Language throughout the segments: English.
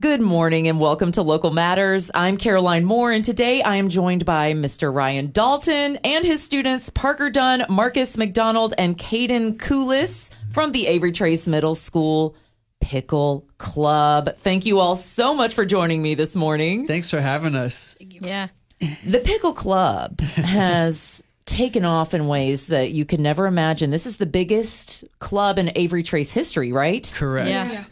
Good morning and welcome to Local Matters. I'm Caroline Moore, and today I am joined by Mr. Ryan Dalton and his students Parker Dunn, Marcus McDonald, and Caden Coolis from the Avery Trace Middle School Pickle Club. Thank you all so much for joining me this morning. Thanks for having us. Yeah. The Pickle Club has taken off in ways that you could never imagine. This is the biggest club in Avery Trace history, right? Correct. Yeah.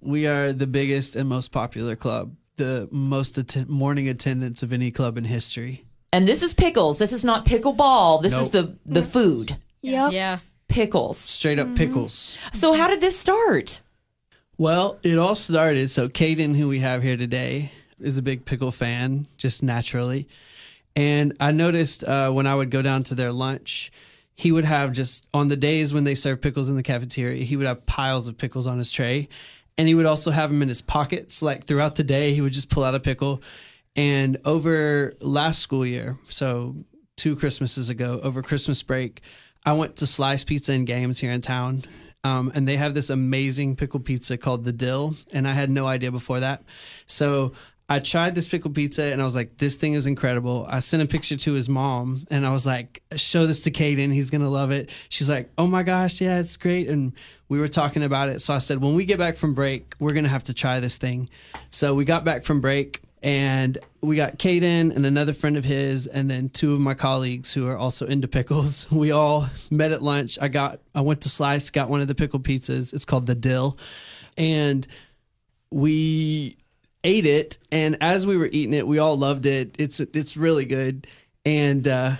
We are the biggest and most popular club, the most atten- morning attendance of any club in history. And this is pickles. This is not pickleball. This is the the food. Yep. Yeah. Pickles. Straight up pickles. So how did this start? Well, it all started. So, Caden, who we have here today, is a big pickle fan, just naturally. And I noticed uh, when I would go down to their lunch, he would have just on the days when they serve pickles in the cafeteria, he would have piles of pickles on his tray. And he would also have them in his pockets. Like throughout the day, he would just pull out a pickle. And over last school year, so two Christmases ago, over Christmas break, I went to Slice Pizza and Games here in town. Um, and they have this amazing pickle pizza called the Dill. And I had no idea before that. So I tried this pickle pizza and I was like, this thing is incredible. I sent a picture to his mom and I was like, show this to Caden. He's going to love it. She's like, oh my gosh, yeah, it's great. And we were talking about it. So I said, when we get back from break, we're going to have to try this thing. So we got back from break and we got Caden and another friend of his, and then two of my colleagues who are also into pickles. We all met at lunch. I got, I went to Slice, got one of the pickle pizzas. It's called the Dill. And we ate it and as we were eating it we all loved it. It's it's really good. And uh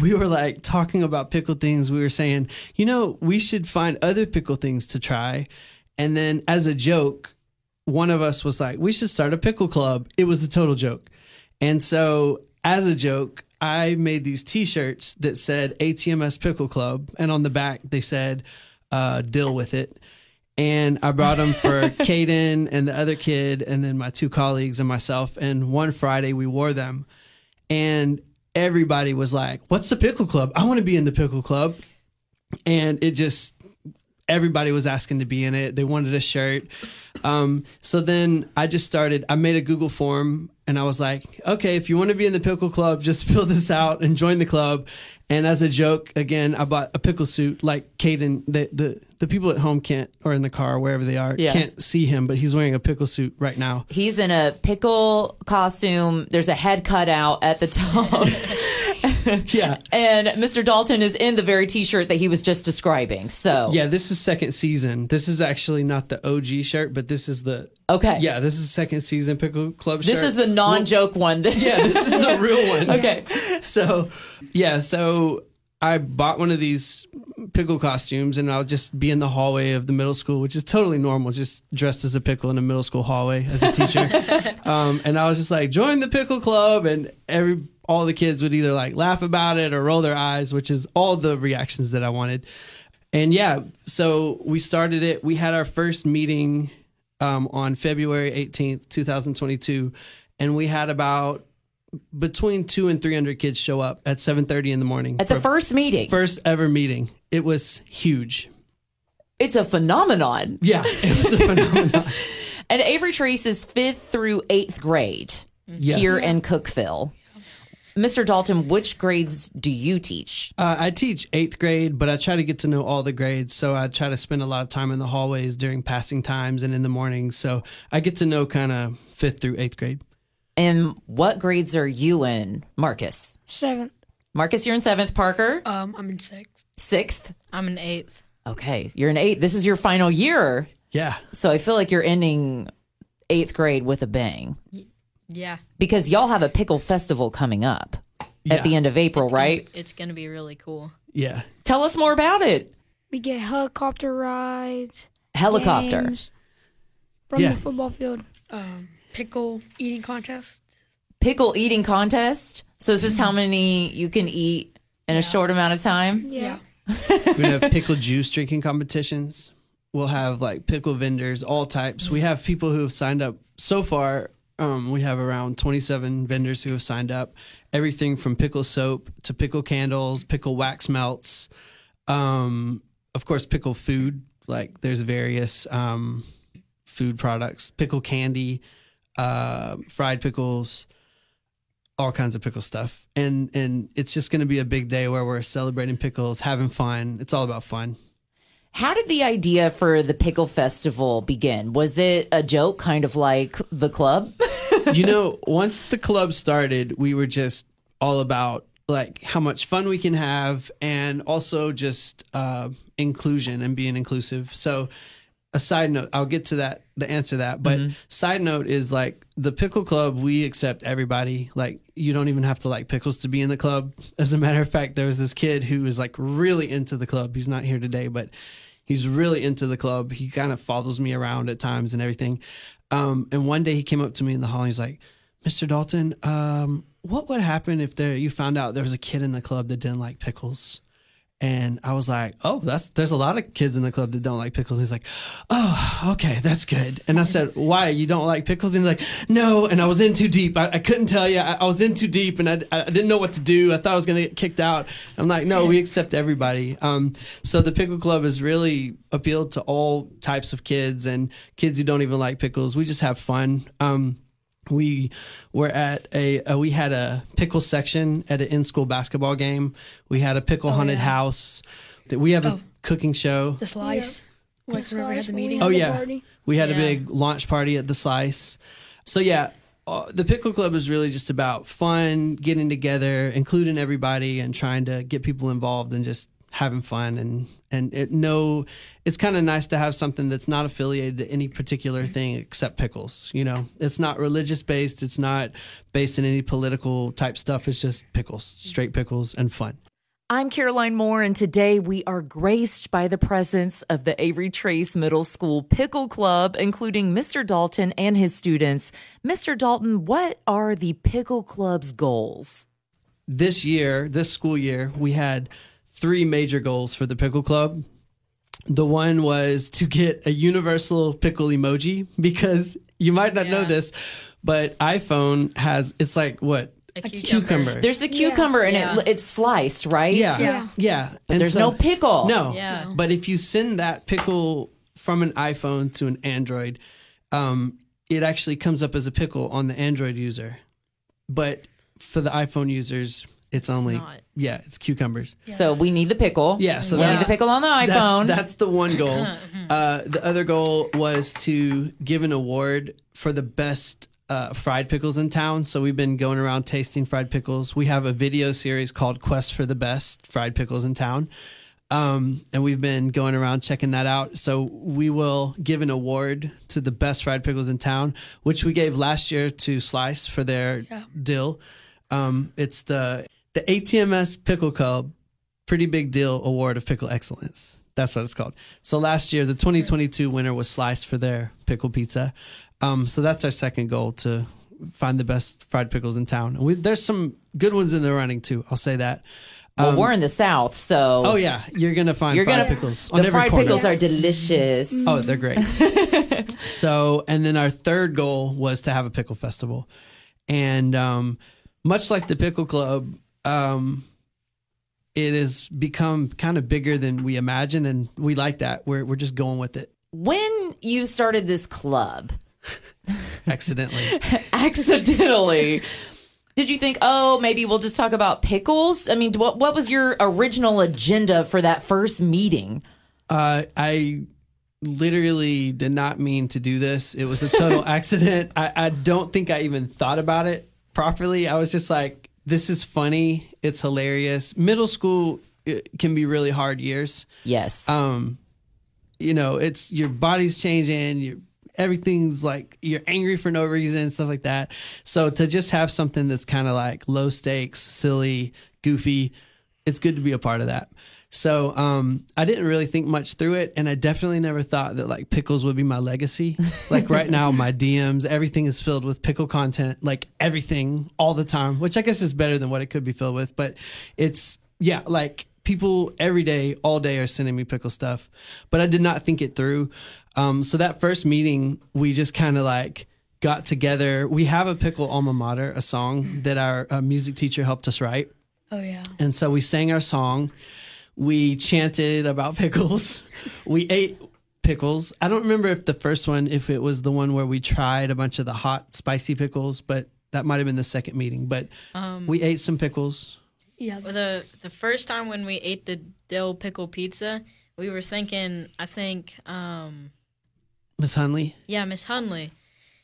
we were like talking about pickle things. We were saying you know we should find other pickle things to try. And then as a joke one of us was like we should start a pickle club. It was a total joke. And so as a joke i made these t-shirts that said atms pickle club and on the back they said uh, deal with it and I brought them for Caden and the other kid, and then my two colleagues and myself. And one Friday we wore them, and everybody was like, "What's the pickle club? I want to be in the pickle club." And it just everybody was asking to be in it. They wanted a shirt. Um, so then I just started. I made a Google form, and I was like, "Okay, if you want to be in the pickle club, just fill this out and join the club." And as a joke, again, I bought a pickle suit. Like Caden, the the the people at home can't, or in the car, wherever they are, Yeah. can't see him, but he's wearing a pickle suit right now. He's in a pickle costume. There's a head cut out at the top. Yeah. and Mr. Dalton is in the very t-shirt that he was just describing. So Yeah, this is second season. This is actually not the OG shirt, but this is the Okay. yeah, this is second season pickle club This shirt. is the non-joke one. yeah, this is the real one. okay. So, yeah, so I bought one of these pickle costumes and I'll just be in the hallway of the middle school, which is totally normal, just dressed as a pickle in a middle school hallway as a teacher. um, and I was just like, join the pickle club. And every, all the kids would either like laugh about it or roll their eyes, which is all the reactions that I wanted. And yeah, so we started it. We had our first meeting um, on February 18th, 2022. And we had about between two and 300 kids show up at 7.30 in the morning. At the first meeting, first ever meeting. It was huge. it's a phenomenon. Yeah, it was a phenomenon. And Avery Trace is fifth through eighth grade Yes. here in Cookeville. Mr. Dalton, which grades do you teach? Uh, I teach eighth grade, but I try to get to know all the grades. So I try to spend a lot of time in the hallways during passing times and in the mornings. So I get to know kind of fifth through eighth grade. And what grades are you in, Marcus? Seventh. Marcus, you're in seventh. Parker, Um, I'm in sixth. sixth. I'm in eighth. Okay, you're in eighth. This is your final year. Yeah. So I feel like you're ending eighth grade with a bang Yeah. because y'all have a pickle festival coming up at the end of April, right? It's gonna be really cool. Yeah. Tell us more about it. We get helicopter rides. Helicopter. games from Yeah. the football field. Um, pickle eating contest. Pickle eating contest. So is this how many you can eat in a short amount of time? Yeah. We're gonna have pickle juice drinking competitions. We'll have like pickle vendors, all types. We have people who have signed up so far. Um, we have around 27 vendors who have signed up. Everything from pickle soap to pickle candles, pickle wax melts. Um, of course, pickle food. Like there's various um, food products, pickle candy, uh, fried pickles, all kinds of pickle stuff. And and it's just going to be a big day where we're celebrating pickles, having fun. It's all about fun. How did the idea for the pickle festival begin? Was it a joke, kind of like the club? you know, once the club started, we were just all about like how much fun we can have and also just uh, inclusion and being inclusive. So, a side note, I'll get to that, the answer to that. But side note is like the pickle club, we accept everybody. Like, you don't even have to like pickles to be in the club. As a matter of fact, there was this kid who was like really into the club. He's not here today, but he's really into the club. He kind of follows me around at times and everything. Um, and one day he came up to me in the hall and he's like, Mr. Dalton, um, what would happen if there you found out there was a kid in the club that didn't like pickles? And I was like, oh, that's there's a lot of kids in the club that don't like pickles. He's like, oh, okay, that's good. And I said, why you don't like pickles? And he's like, no. And I was in too deep. I, I couldn't tell you. I, I was in too deep, and I, I didn't know what to do. I thought I was gonna get kicked out. I'm like, no, we accept everybody. Um, so the pickle club has really appealed to all types of kids and kids who don't even like pickles. We just have fun. Um, we were at a uh, we had a pickle section at an in-school basketball game. We had a pickle haunted yeah. house. That we have a Oh. cooking show. The slice. Like That's whenever we had the meeting. Oh yeah, party. we had a big launch party at the Slice. So yeah, uh, the Pickle Club is really just about fun, getting together, including everybody, and trying to get people involved and just having fun and and it no it's kind of nice to have something that's not affiliated to any particular thing except pickles you know it's not religious based it's not based in any political type stuff it's just pickles straight pickles and fun I'm Caroline Moore, and today we are graced by the presence of the Avery Trace Middle School Pickle Club, including Mr. Dalton and his students. Mr. Dalton, what are the Pickle Club's goals? this year, this school year, we had three major goals for the Pickle Club. The one was to get a universal pickle emoji because you might not know this, but iPhone has it's like what A cucumber. There's the cucumber, and Yeah. it, it's sliced, right? yeah, Yeah. yeah. But there's no pickle. No, Yeah. But if you send that pickle from an iPhone to an Android, um, it actually comes up as a pickle on the Android user. But for the iPhone users, it's only not. yeah, it's cucumbers. So we need the pickle. Yeah, so we need the pickle on the That's, iPhone. that's the one goal. Uh, the other goal was to give an award for the best uh, fried pickles in town. So we've been going around tasting fried pickles. We have a video series called Quest for the Best Fried Pickles in Town. Um, and we've been going around checking that out. So we will give an award to the best fried pickles in town, which we gave last year to Slice for their Yeah. dill. Um, it's the the ATMS Pickle Club Pretty Big Deal Award of Pickle Excellence. That's what it's called. So last year, the 2022 winner was Slice for their pickle pizza. Um, so that's our second goal to find the best fried pickles in town. And we, there's some good ones in the running too. I'll say that. well, we're in the South, so Oh yeah, you're gonna find you're fried gonna pickles The on every fried corner. pickles are delicious. Oh, they're great. so, and then our third goal was to have a pickle festival, and um, much like the pickle club, um, it has become kind of bigger than we imagined, and we like that. We're we're just going with it. When you started this club, Accidentally, accidentally. Did you think, oh, maybe we'll just talk about pickles? I mean, what what was your original agenda for that first meeting? uh, I literally did not mean to do this. It was a total accident. I, I don't think I even thought about it properly. I was just like, this is funny. It's hilarious. Middle school it can be really hard years. Yes. um you know it's your body's changing your everything's like you're angry for no reason stuff like that so to just have something that's kind of like low stakes silly goofy it's good to be a part of that so um i didn't really think much through it and i definitely never thought that like pickles would be my legacy like right now my dms everything is filled with pickle content like everything all the time which i guess is better than what it could be filled with but it's yeah like people every day, all day are sending me pickle stuff, but I did not think it through. Um, so that first meeting, we just kind of like got together. We have a pickle alma mater, a song that our uh, music teacher helped us write. Oh yeah. And so we sang our song. We chanted about pickles. We ate pickles. I don't remember if the first one, if it was the one where we tried a bunch of the hot, spicy pickles, but that might have been the second meeting. But we ate some pickles. Yeah. Well, the the first time when we ate the dill pickle pizza, we were thinking. I think, um, Miss Hunley. yeah, Miss Hunley,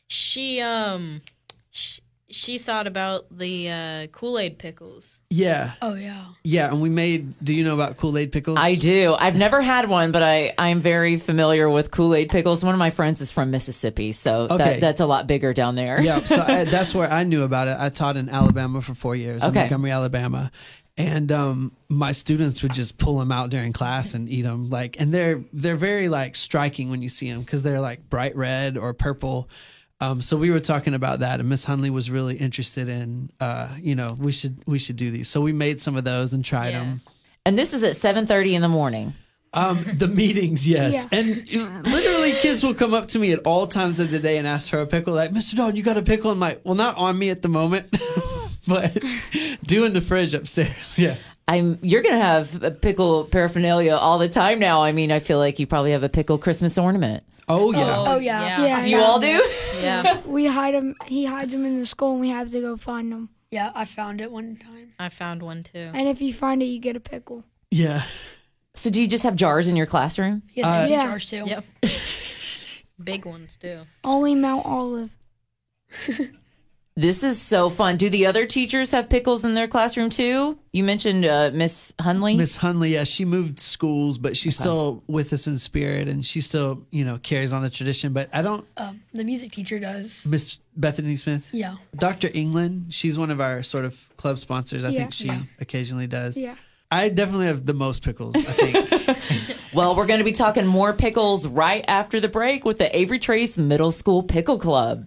she um, she, she thought about the uh, Kool Aid pickles. Yeah, Oh yeah. yeah. And we made. Do you know about Kool Aid pickles? I do. I've never had one, but I I'm very familiar with Kool Aid pickles. One of my friends is from Mississippi, so Okay. that, that's a lot bigger down there. yeah, so I, that's where I knew about it. I taught in Alabama for four years, in Montgomery, Alabama, and um, my students would just pull them out during class and eat them. Like, and they're they're very like striking when you see them because they're like bright red or purple. Um, so we were talking about that, and Miss Hunley was really interested in, uh, you know, we should we should do these. So we made some of those and tried Yeah. them. And this is at 7:30 in the morning. Um, the meetings, yes. Yeah. And literally, kids will come up to me at all times of the day and ask for a pickle. Like, Mr. Don, you got a pickle? I'm like, well, not on me at the moment, but do in the fridge upstairs. Yeah. I'm you're going to have a pickle paraphernalia all the time now. I mean, I feel like you probably have a pickle Christmas ornament. Oh, yeah. Oh yeah. Yeah. Yeah, You yeah. all do? Yeah, We hide him. He hides them in the school, and we have to go find them. Yeah. I found it one time. I found one too. And if you find it, you get a pickle. Yeah. So do you just have jars in your classroom? He has Uh, Yeah. jars too. Yep. Big ones too. Only Mount Olive. This is so fun. Do the other teachers have pickles in their classroom too? You mentioned uh, Miss Hunley. Miss Hunley, yeah, she moved schools, but she's still with us in spirit and she still, you know, carries on the tradition. But I don't, Um, the music teacher does. Miss Bethany Smith. Yeah. Dr. England, she's one of our sort of club sponsors. I Yeah. think she occasionally does. Yeah. I definitely have the most pickles, I think. Well, we're going to be talking more pickles right after the break with the Avery Trace Middle School Pickle Club.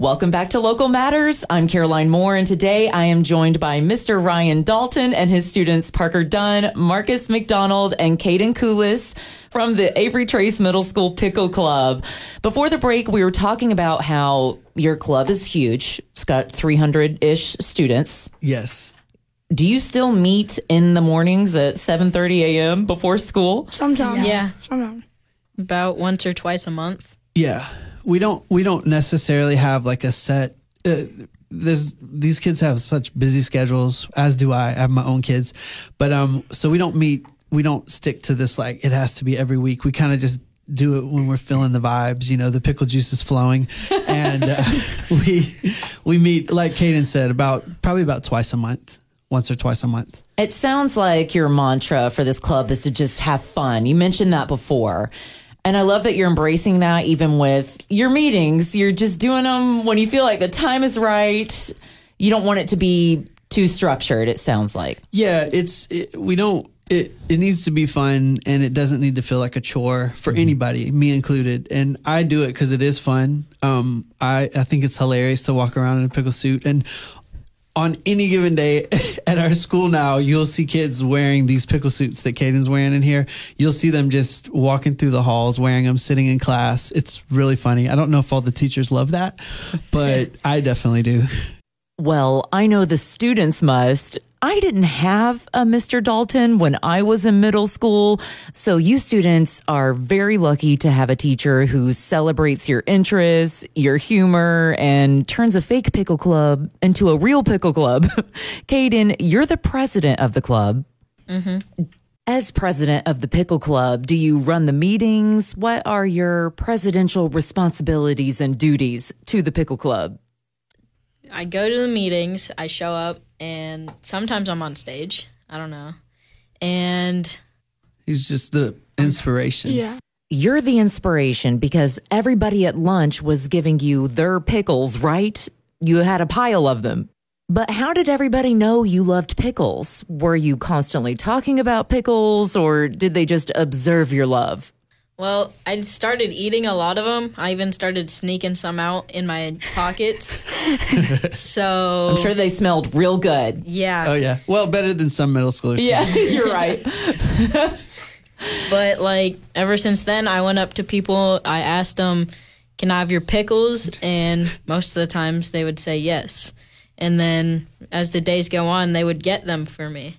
Welcome back to Local Matters. I'm Caroline Moore, and today I am joined by Mr. Ryan Dalton and his students Parker Dunn, Marcus McDonald, and Caden Coolis from the Avery Trace Middle School Pickle Club. Before the break, we were talking about how your club is huge. It's got 300 ish students. yes. Do you still meet in the mornings at 7:30 a.m. before school? Sometimes. Yeah. Sometimes. About once or twice a month. Yeah, we don't we don't necessarily have like a set. Uh, there's these kids have such busy schedules, as do I. I have my own kids, but um, so we don't meet. We don't stick to this like it has to be every week. We kind of just do it when we're feeling the vibes. You know, the pickle juice is flowing, and uh, we we meet like Caden said about probably about twice a month, once or twice a month. It sounds like your mantra for this club is to just have fun. You mentioned that before. And I love that you're embracing that even with your meetings. You're just doing them when you feel like the time is right. You don't want it to be too structured, it sounds like. Yeah, it's it, we don't. It it needs to be fun, and it doesn't need to feel like a chore for anybody, me included. And I do it because it is fun. Um, I I think it's hilarious to walk around in a pickle suit, and on any given day at our school now, you'll see kids wearing these pickle suits that Caden's wearing in here. You'll see them just walking through the halls wearing them, sitting in class. It's really funny. I don't know if all the teachers love that, but I definitely do. Well, I know the students must. I didn't have a Mr. Dalton when I was in middle school. So you students are very lucky to have a teacher who celebrates your interests, your humor, and turns a fake pickle club into a real pickle club. Caden, you're the president of the club. Mm-hmm. As president of the Pickle Club, do you run the meetings? What are your presidential responsibilities and duties to the Pickle Club? I go to the meetings, I show up, and sometimes I'm on stage. I don't know. And He's just the inspiration. Yeah. You're the inspiration because everybody at lunch was giving you their pickles, right? You had a pile of them. But how did everybody know you loved pickles? Were you constantly talking about pickles or did they just observe your love? Well, I started eating a lot of them. I even started sneaking some out in my pockets. so I'm sure they smelled real good. yeah. Oh yeah. Well, better than some middle schoolers. Yeah, you're right. But like ever since then, I went up to people. I asked them, "Can I have your pickles?" And most of the times they would say yes. And then as the days go on, they would get them for me.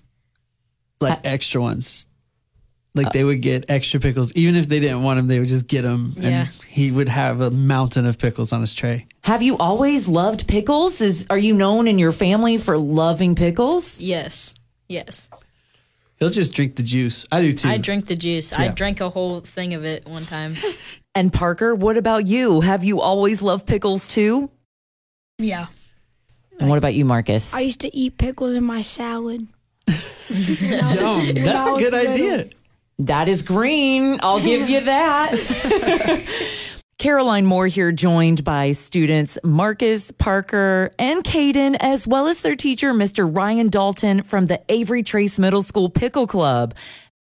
Like extra ones. Like uh, they would get extra pickles, even if they didn't want them. They would just get them, and Yeah. he would have a mountain of pickles on his tray. Have you always loved pickles? Is are you known in your family for loving pickles? Yes, yes. He'll just drink the juice. I do too. I drink the juice. I Yeah. drank a whole thing of it one time. And Parker, what about you? Have you always loved pickles too? Yeah. And what about you, Marcus? I used to eat pickles in my salad. Yum, that's a good little. idea. That is green. I'll give you that. Caroline Moore here, joined by students Marcus, Parker, and Caden, as well as their teacher, Mr. Ryan Dalton from the Avery Trace Middle School Pickle Club.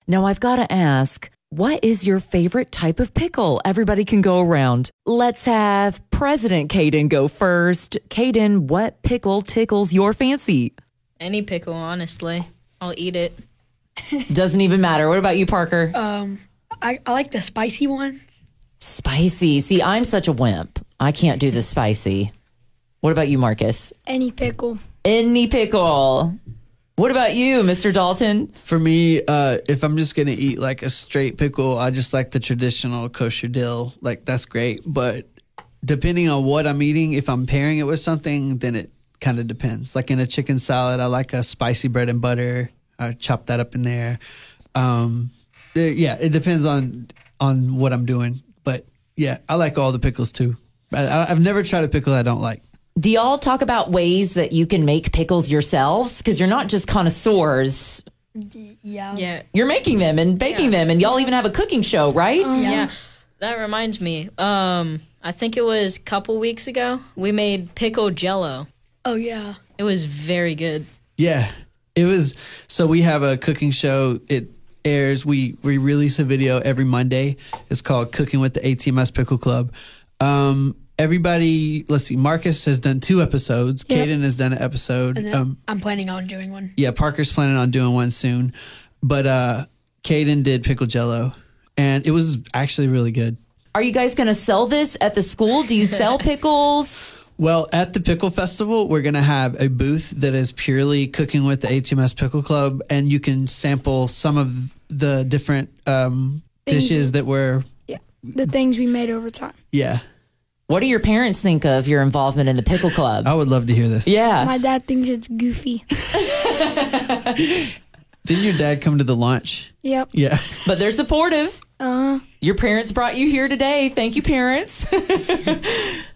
Now, I've got to ask, what is your favorite type of pickle? Everybody can go around. Let's have President Caden go first. Caden, what pickle tickles your fancy? Any pickle, honestly, I'll eat it. Doesn't even matter. What about you, Parker? Um, I, I like the spicy one. Spicy. See, I'm such a wimp. I can't do the spicy. What about you, Marcus? Any pickle. Any pickle. What about you, Mr. Dalton? For me, uh, if I'm just gonna eat like a straight pickle, I just like the traditional kosher dill. Like that's great, but depending on what I'm eating, if I'm pairing it with something, then it kind of depends. Like in a chicken salad, I like a spicy bread and butter. I chop that up in there. Um, uh, yeah, it depends on on what I'm doing, but yeah, I like all the pickles too. I, I- I've never tried a pickle I don't like. Do y'all talk about ways that you can make pickles yourselves? Because you're not just connoisseurs. Yeah. Yeah, You're making them and baking them, and y'all even have a cooking show, right? yeah. That reminds me. Um, I think it was a couple weeks ago. We made pickle jello. Oh yeah. It was very good. Yeah, it was. So we have a cooking show. It airs. We we release a video every Monday. It's called Cooking with the ATMS Pickle Club. Um, everybody, let's see. Marcus has done two episodes. Yep. Caden has done an episode. And Um, I'm planning on doing one. yeah, Parker's planning on doing one soon. But uh, Caden did pickle Jello, and it was actually really good. Are you guys going to sell this at the school? Do you sell pickles? Well, at the Pickle Festival, we're going to have a booth that is purely cooking with the ATMS Pickle Club, and you can sample some of the different um, dishes that were, Yeah. The things we made over time. yeah. What do your parents think of your involvement in the pickle club? I would love to hear this. Yeah. My dad thinks it's goofy. Didn't your dad come to the lunch? Yep. Yeah. But they're supportive. Uh, Your parents brought you here today. Thank you, parents.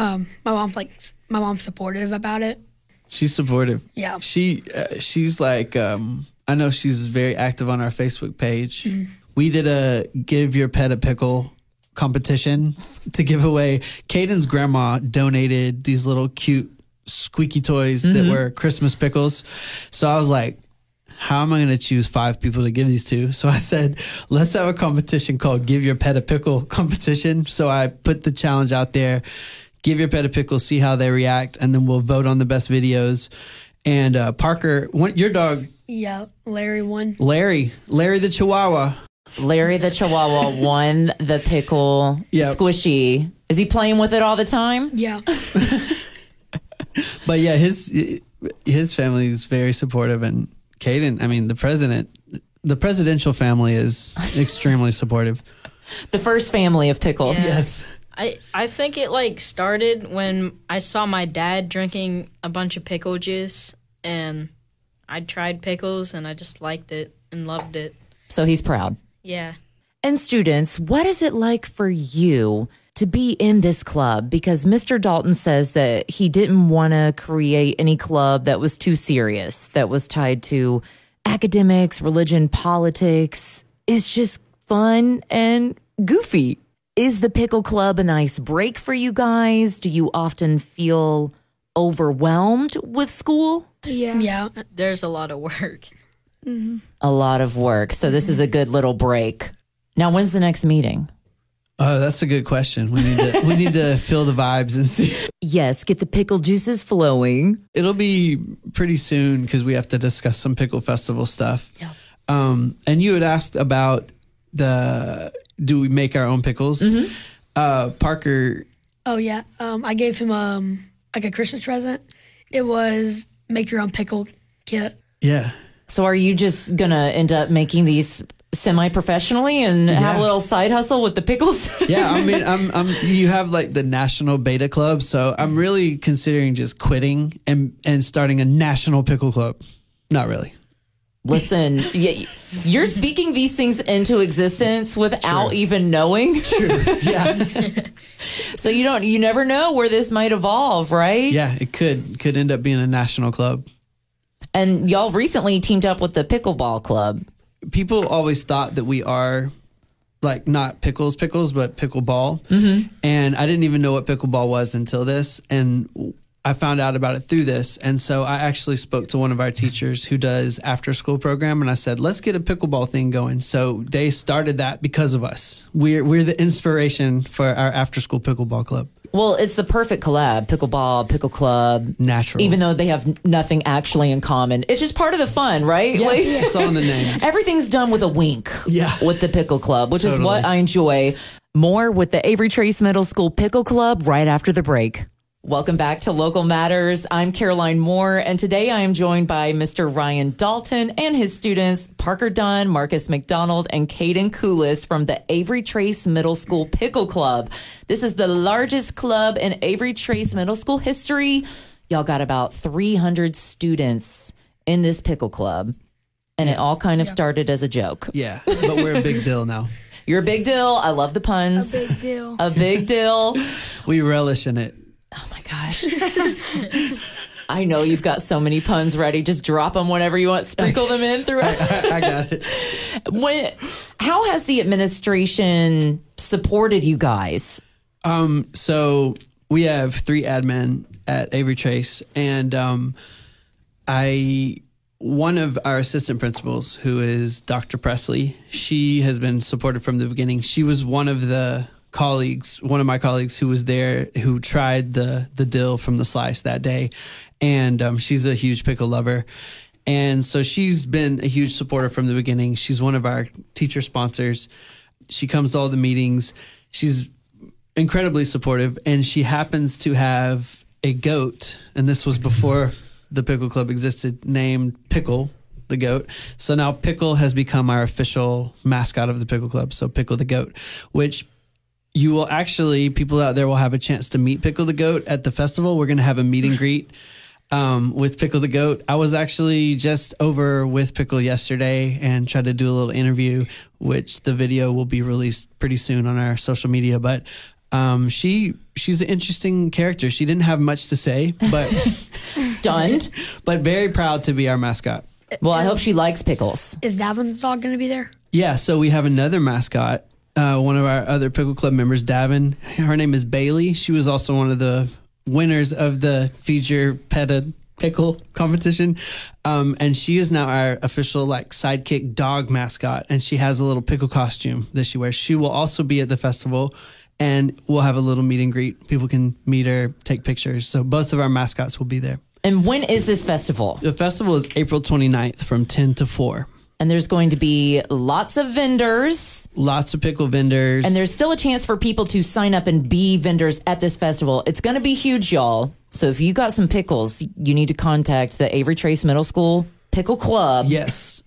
Um, my mom's like, my mom's supportive about it. She's supportive. Yeah. She uh, she's like um I know she's very active on our Facebook page. We did a give your pet a pickle competition to give away. Caden's grandma donated these little cute squeaky toys that were Christmas pickles. So I was like, how am I going to choose five people to give these to? So I said, let's have a competition called Give Your Pet a Pickle competition. So I put the challenge out there. Give your pet a pickle, see how they react, and then we'll vote on the best videos. And uh, Parker, one, your dog, Yeah. Larry won. Larry, Larry the Chihuahua. Larry the Chihuahua won the pickle Yep. squishy. Is he playing with it all the time? Yeah. But yeah, his his family is very supportive, and Caden, I mean, the president, the presidential family is extremely supportive. The first family of pickles. Yeah. Yes. I I think it like started when I saw my dad drinking a bunch of pickle juice and I tried pickles and I just liked it. and loved it. So he's proud. Yeah. And students, what is it like for you to be in this club? Because Mr. Dalton says that he didn't want to create any club that was too serious, that was tied to academics, religion, politics. It's just fun and goofy. Is the Pickle Club a nice break for you guys? Do you often feel overwhelmed with school? Yeah. Yeah. There's a lot of work. A lot of work. So this is a good little break. Now, when's the next meeting? Oh, that's a good question. We need to we need to feel the vibes and see. Yes, get the pickle juices flowing. It'll be pretty soon because we have to discuss some pickle festival stuff. Yeah. Um, and you had asked about the do we make our own pickles? Uh, Parker, Oh yeah. Um, I gave him um like a Christmas present. It was make your own pickle kit. yeah, So are you just gonna end up making these semi professionally and have a little side hustle with the pickles? yeah. I mean, I'm, I'm. You have like the national beta club, so I'm really considering just quitting and and starting a national pickle club. Not really. Listen, you're speaking these things into existence without even knowing. True. Yeah, So you don't, you never know where this might evolve, right? yeah. It could could end up being a national club. And y'all recently teamed up with the pickleball club. people always thought that we are like not pickles pickles but pickleball mm-hmm. and i didn't even know what pickleball was until this and i found out about it through this and so i actually spoke to one of our teachers who does after school program and i said let's get a pickleball thing going so they started that because of us we're, we're the inspiration for our after school pickleball club Well, it's the perfect collab pickleball, pickle club. natural Even though they have nothing actually in common, it's just part of the fun, right? yeah, Like- it's all in the name Everything's done with a wink. Yeah. With the Pickle Club, which is what I enjoy. More with the Avery Trace Middle School Pickle Club right after the break. Welcome back to Local Matters. I'm Caroline Moore, and today I am joined by Mr. Ryan Dalton and his students, Parker Dunn, Marcus McDonald, and Caden Coolis from the Avery Trace Middle School Pickle Club. This is the largest club in Avery Trace Middle School history. Y'all got about 300 students in this pickle club and it all kind of started as a joke. yeah but we're a big deal now You're a big deal. I love the puns. A Big deal. A big deal. we relish in it Oh my gosh. I know you've got so many puns ready. Just drop them whenever you want. Sprinkle them in throughout. I, I got it when, how has the administration supported you guys? Um, so we have three admin at Avery Trace, and um, I one of our assistant principals, who is Dr. Presley, she has been supported from the beginning. She was one of the colleagues, one of my colleagues who was there, who tried the the dill from the slice that day, and um, she's a huge pickle lover. And so she's been a huge supporter from the beginning. She's one of our teacher sponsors. She comes to all the meetings. She's incredibly supportive and she happens to have a goat and this was before the pickle club existed named pickle the goat so now pickle has become our official mascot of the pickle club so pickle the goat which you will actually people out there will have a chance to meet pickle the goat at the festival we're going to have a meet and greet um, with Pickle the Goat. I was actually just over with Pickle yesterday and tried to do a little interview, which the video will be released pretty soon on our social media. But um, she she's an interesting character. She didn't have much to say, but Stunned. but very proud to be our mascot. Well, I hope she likes pickles. Is Davin's dog going to be there? Yeah, so we have another mascot. Uh, one of our other Pickle Club members, Davin. Her name is Bailey. She was also one of the winners of the Give Your Pet a Pickle competition, um, and she is now our official like sidekick dog mascot. And she has a little pickle costume that she wears. She will also be at the festival, and we'll have a little meet and greet. People can meet her, take pictures. So both of our mascots will be there. And when is this festival? The festival is April 29th from 10 to 4. And there's going to be lots of vendors. Lots of pickle vendors. And there's still a chance for people to sign up and be vendors at this festival. It's going to be huge, y'all. So if you got some pickles, you need to contact the Avery Trace Middle School Pickle Club. yes.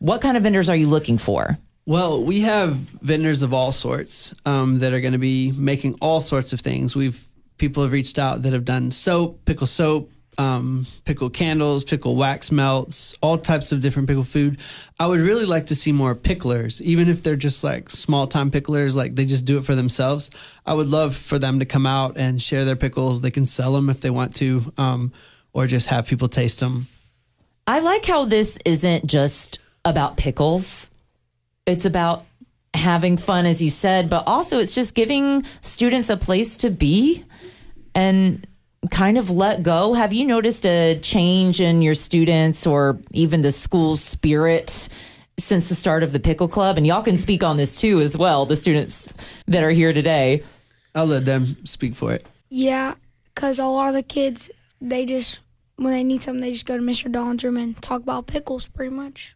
What kind of vendors are you looking for? Well, we have vendors of all sorts um, that are going to be making all sorts of things. We've people have reached out that have done soap, pickle soap, um, pickle candles, pickle wax melts, all types of different pickle food. I would really like to see more picklers, even if they're just like small time picklers, like they just do it for themselves. I would love for them to come out and share their pickles. They can sell them if they want to, um, or just have people taste them. I like how this isn't just about pickles. It's about having fun, as you said, but also it's just giving students a place to be and kind of let go. Have you noticed a change in your students or even the school spirit since the start of the Pickle Club? And y'all can speak on this too, as well, the students that are here today. I'll let them speak for it. Yeah, because a lot of the kids, they just, when they need something, they just go to Mr. Don's room and talk about pickles pretty much.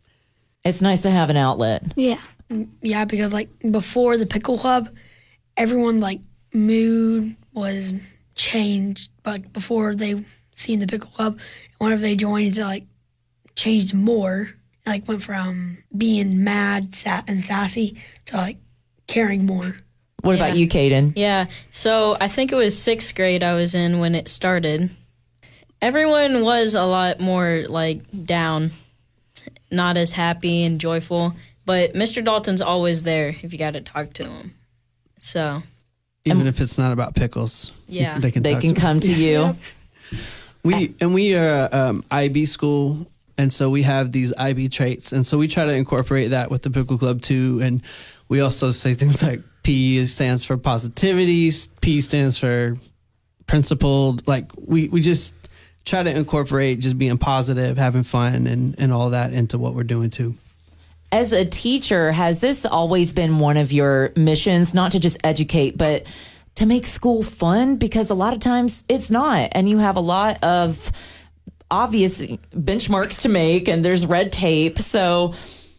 It's nice to have an outlet. Yeah. Mm, yeah, because like before the pickle club, everyone like mood was changed. But before they seen the pickle club, whenever they joined, it like changed more. Like went from being mad and sassy to like caring more. What about you, Caden? Yeah. So I think it was sixth grade I was in when it started. Everyone was a lot more like down, not as happy and joyful. But Mr. Dalton's always there if you got to talk to him. So Even if it's not about pickles, Yeah. they can They talk can to come to you. We and we are um, IB school, and so we have these IB traits, and so we try to incorporate that with the Pickle Club too. And we also say things like P stands for positivity, P stands for principled. Like we we just try to incorporate just being positive, having fun, and and all that into what we're doing too. As a teacher, has this always been one of your missions, not to just educate, but to make school fun? Because a lot of times it's not. And you have a lot of obvious benchmarks to make, and there's red tape. So,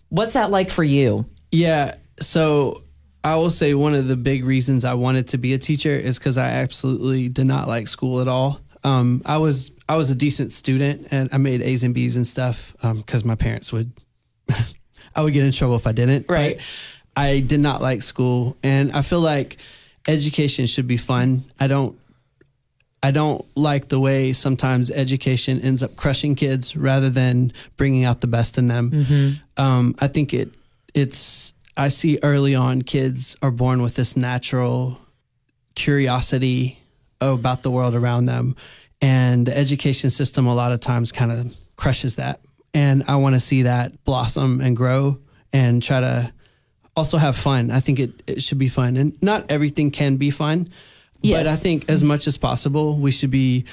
what's that like for you? Yeah. So I will say one of the big reasons I wanted to be a teacher is because I absolutely did not like school at all. Um, I was I was a decent student and I made A's and B's and stuff because my parents would I would get in trouble if I didn't. Right. But I did not like school, and I feel like education should be fun. I don't. I don't like the way sometimes education ends up crushing kids rather than bringing out the best in them. Um, I think it it's I see early on kids are born with this natural curiosity about the world around them, and the education system a lot of times kind of crushes that. And I want to see that blossom and grow and try to also have fun. I think it, it should be fun, and not everything can be fun. Yes. But I think as much as possible, we should be.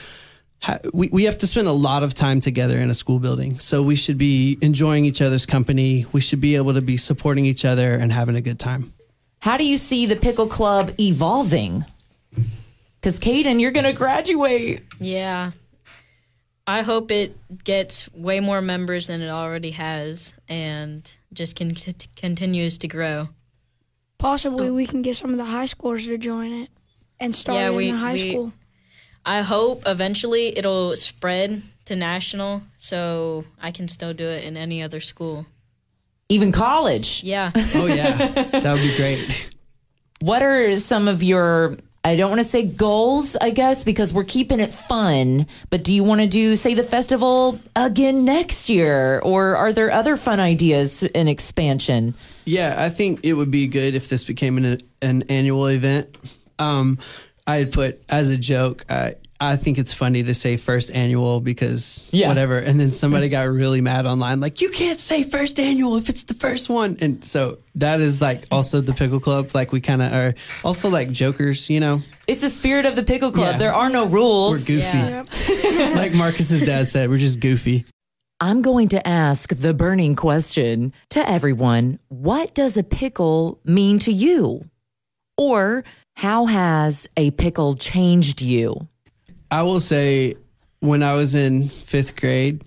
ha- We, we have to spend a lot of time together in a school building. So we should be enjoying each other's company. We should be able to be supporting each other and having a good time. How do you see the Pickle Club evolving? Because, Caden, you're going to graduate. Yeah. I hope it gets way more members than it already has and just con- continues to grow. Possibly we can get some of the high schoolers to join it and start Yeah, it we- in the high we- school. I hope eventually it'll spread to national so I can still do it in any other school. Even college. Yeah. Oh, yeah. that would be great. What are some of your, I don't want to say goals, I guess, because we're keeping it fun, but do you want to do, say, the festival again next year? Or are there other fun ideas in expansion? Yeah, I think it would be good if this became an, an annual event. Um, I had put as a joke, I, I think it's funny to say first annual because Yeah. whatever. And then somebody got really mad online, like, you can't say first annual if it's the first one. And so that is like also the Pickle Club. Like, we kind of are also like jokers, you know? It's the spirit of the Pickle Club. Yeah. There are no rules. We're goofy. Yeah. like Marcus's dad said, we're just goofy. I'm going to ask the burning question to everyone What does a pickle mean to you? Or how has a pickle changed you? I will say, when I was in fifth grade,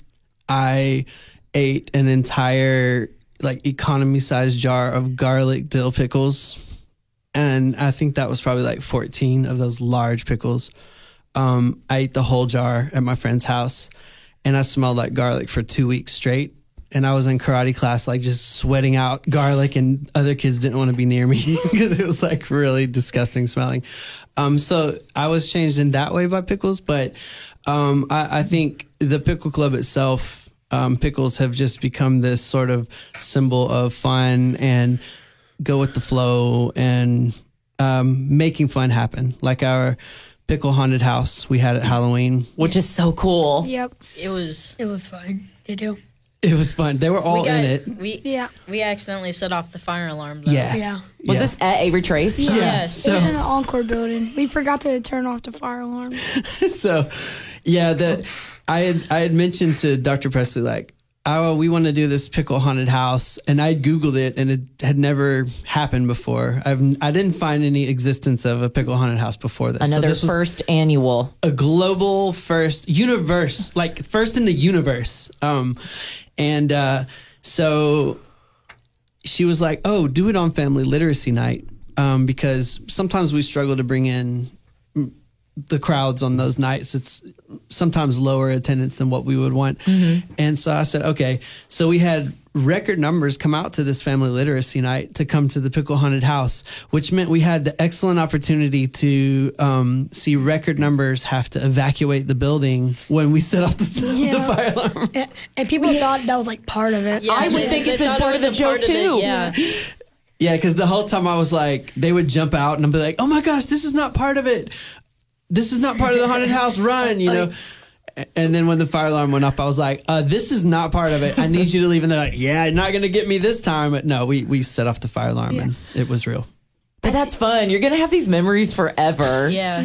I ate an entire like economy sized jar of garlic dill pickles, and I think that was probably like fourteen of those large pickles. Um, I ate the whole jar at my friend's house, and I smelled like garlic for two weeks straight. And I was in karate class, like just sweating out garlic, and other kids didn't want to be near me because it was like really disgusting smelling. Um, so I was changed in that way by pickles, but um, I, I think the pickle club itself, um, pickles have just become this sort of symbol of fun and go with the flow and um, making fun happen. Like our pickle haunted house we had at Halloween. which is so cool. Yep. It was. It was fun to do. It was fun. They were all we got, in it. We Yeah. we accidentally set off the fire alarm. Though. Yeah. Yeah. Was Yeah. this at Avery Trace? Yeah. Yes. it was in the Encore building. We forgot to turn off the fire alarm. so yeah the i had i had mentioned to dr presley like oh we want to do this pickle haunted house and i googled it and it had never happened before i've i didn't find any existence of a pickle haunted house before this So Another this was first annual. a global first universe like first in the universe um and uh so she was like oh do it on family literacy night. Um because sometimes we struggle to bring in the crowds on those nights it's sometimes lower attendance than what we would want and so i said okay so we had record numbers come out to this family literacy night to come to the pickle haunted house which meant we had the excellent opportunity to um, see record numbers have to evacuate the building when we set off the, the fire alarm And, and people thought that was like part of it. Yeah, I would they- think they it's a thought it part of the joke, of it, too. Yeah. Yeah, because the whole time I was like, they would jump out and I'd be like, oh my gosh, this is not part of it. This is not part of the haunted house. Run, you know. And then when the fire alarm went off, I was like, uh, this is not part of it. I need you to leave. And they're like, yeah, you're not going to get me this time. But no, we, we set off the fire alarm and it was real. But that's fun. You're going to have these memories forever. Yeah.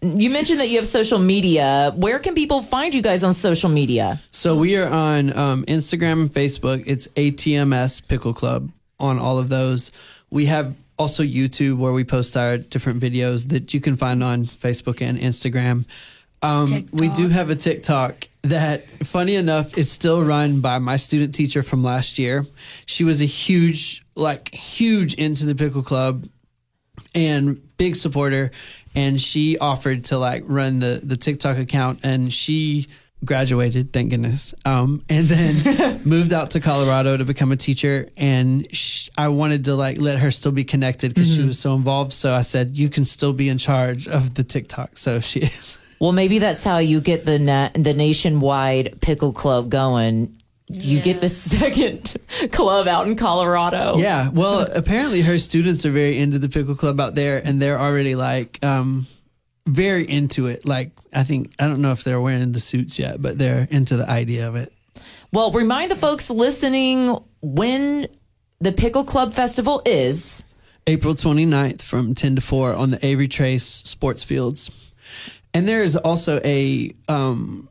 You mentioned that you have social media. Where can people find you guys on social media? So we are on um, Instagram and Facebook. It's ATMS Pickle Club on all of those. We have also YouTube where we post our different videos that you can find on Facebook and Instagram. Um, we do have a TikTok that, funny enough, is still run by my student teacher from last year. She was a huge, like, huge into the Pickle Club and big supporter and she offered to like run the the TikTok account and she graduated thank goodness um and then moved out to Colorado to become a teacher and sh- I wanted to like let her still be connected because she was so involved so I said you can still be in charge of the TikTok so she is Well, maybe that's how you get the na- the nationwide pickle club going. You get the second club out in Colorado. Yeah, well, apparently her students are very into the pickle club out there, and they're already like um, very into it. Like, I think I don't know if they're wearing the suits yet, but they're into the idea of it. Well, remind the folks listening when the Pickle Club Festival is. April 29th from 10 to 4 on the Avery Trace Sports Fields. And there is also a um,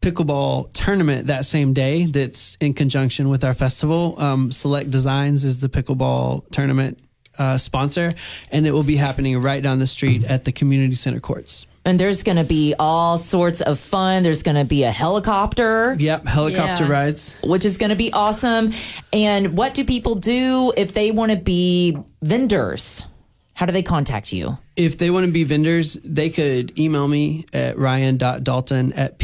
pickleball tournament that same day that's in conjunction with our festival. Um, Select Designs is the pickleball tournament uh, sponsor, and it will be happening right down the street at the community center courts. And there's going to be all sorts of fun. There's going to be a helicopter. Yep, helicopter Yeah. rides. which is going to be awesome. And what do people do if they want to be vendors? How do they contact you? If they want to be vendors, they could email me at ryan.dalton at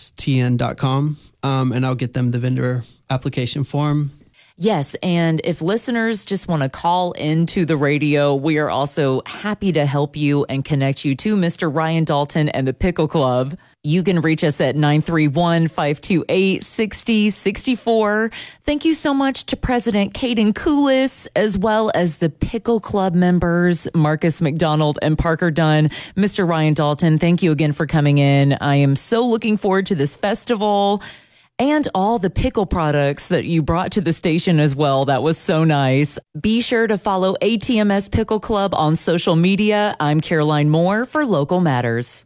pcsstn.com um, and I'll get them the vendor application form. Yes, and if listeners just want to call into the radio, we are also happy to help you and connect you to Mr. Ryan Dalton and the Pickle Club. You can reach us at 931 528 6064. Thank you so much to President Caden Coolis, as well as the Pickle Club members, Marcus McDonald and Parker Dunn. Mr. Ryan Dalton, thank you again for coming in. I am so looking forward to this festival and all the pickle products that you brought to the station as well. That was so nice. Be sure to follow ATMS Pickle Club on social media. I'm Caroline Moore for Local Matters.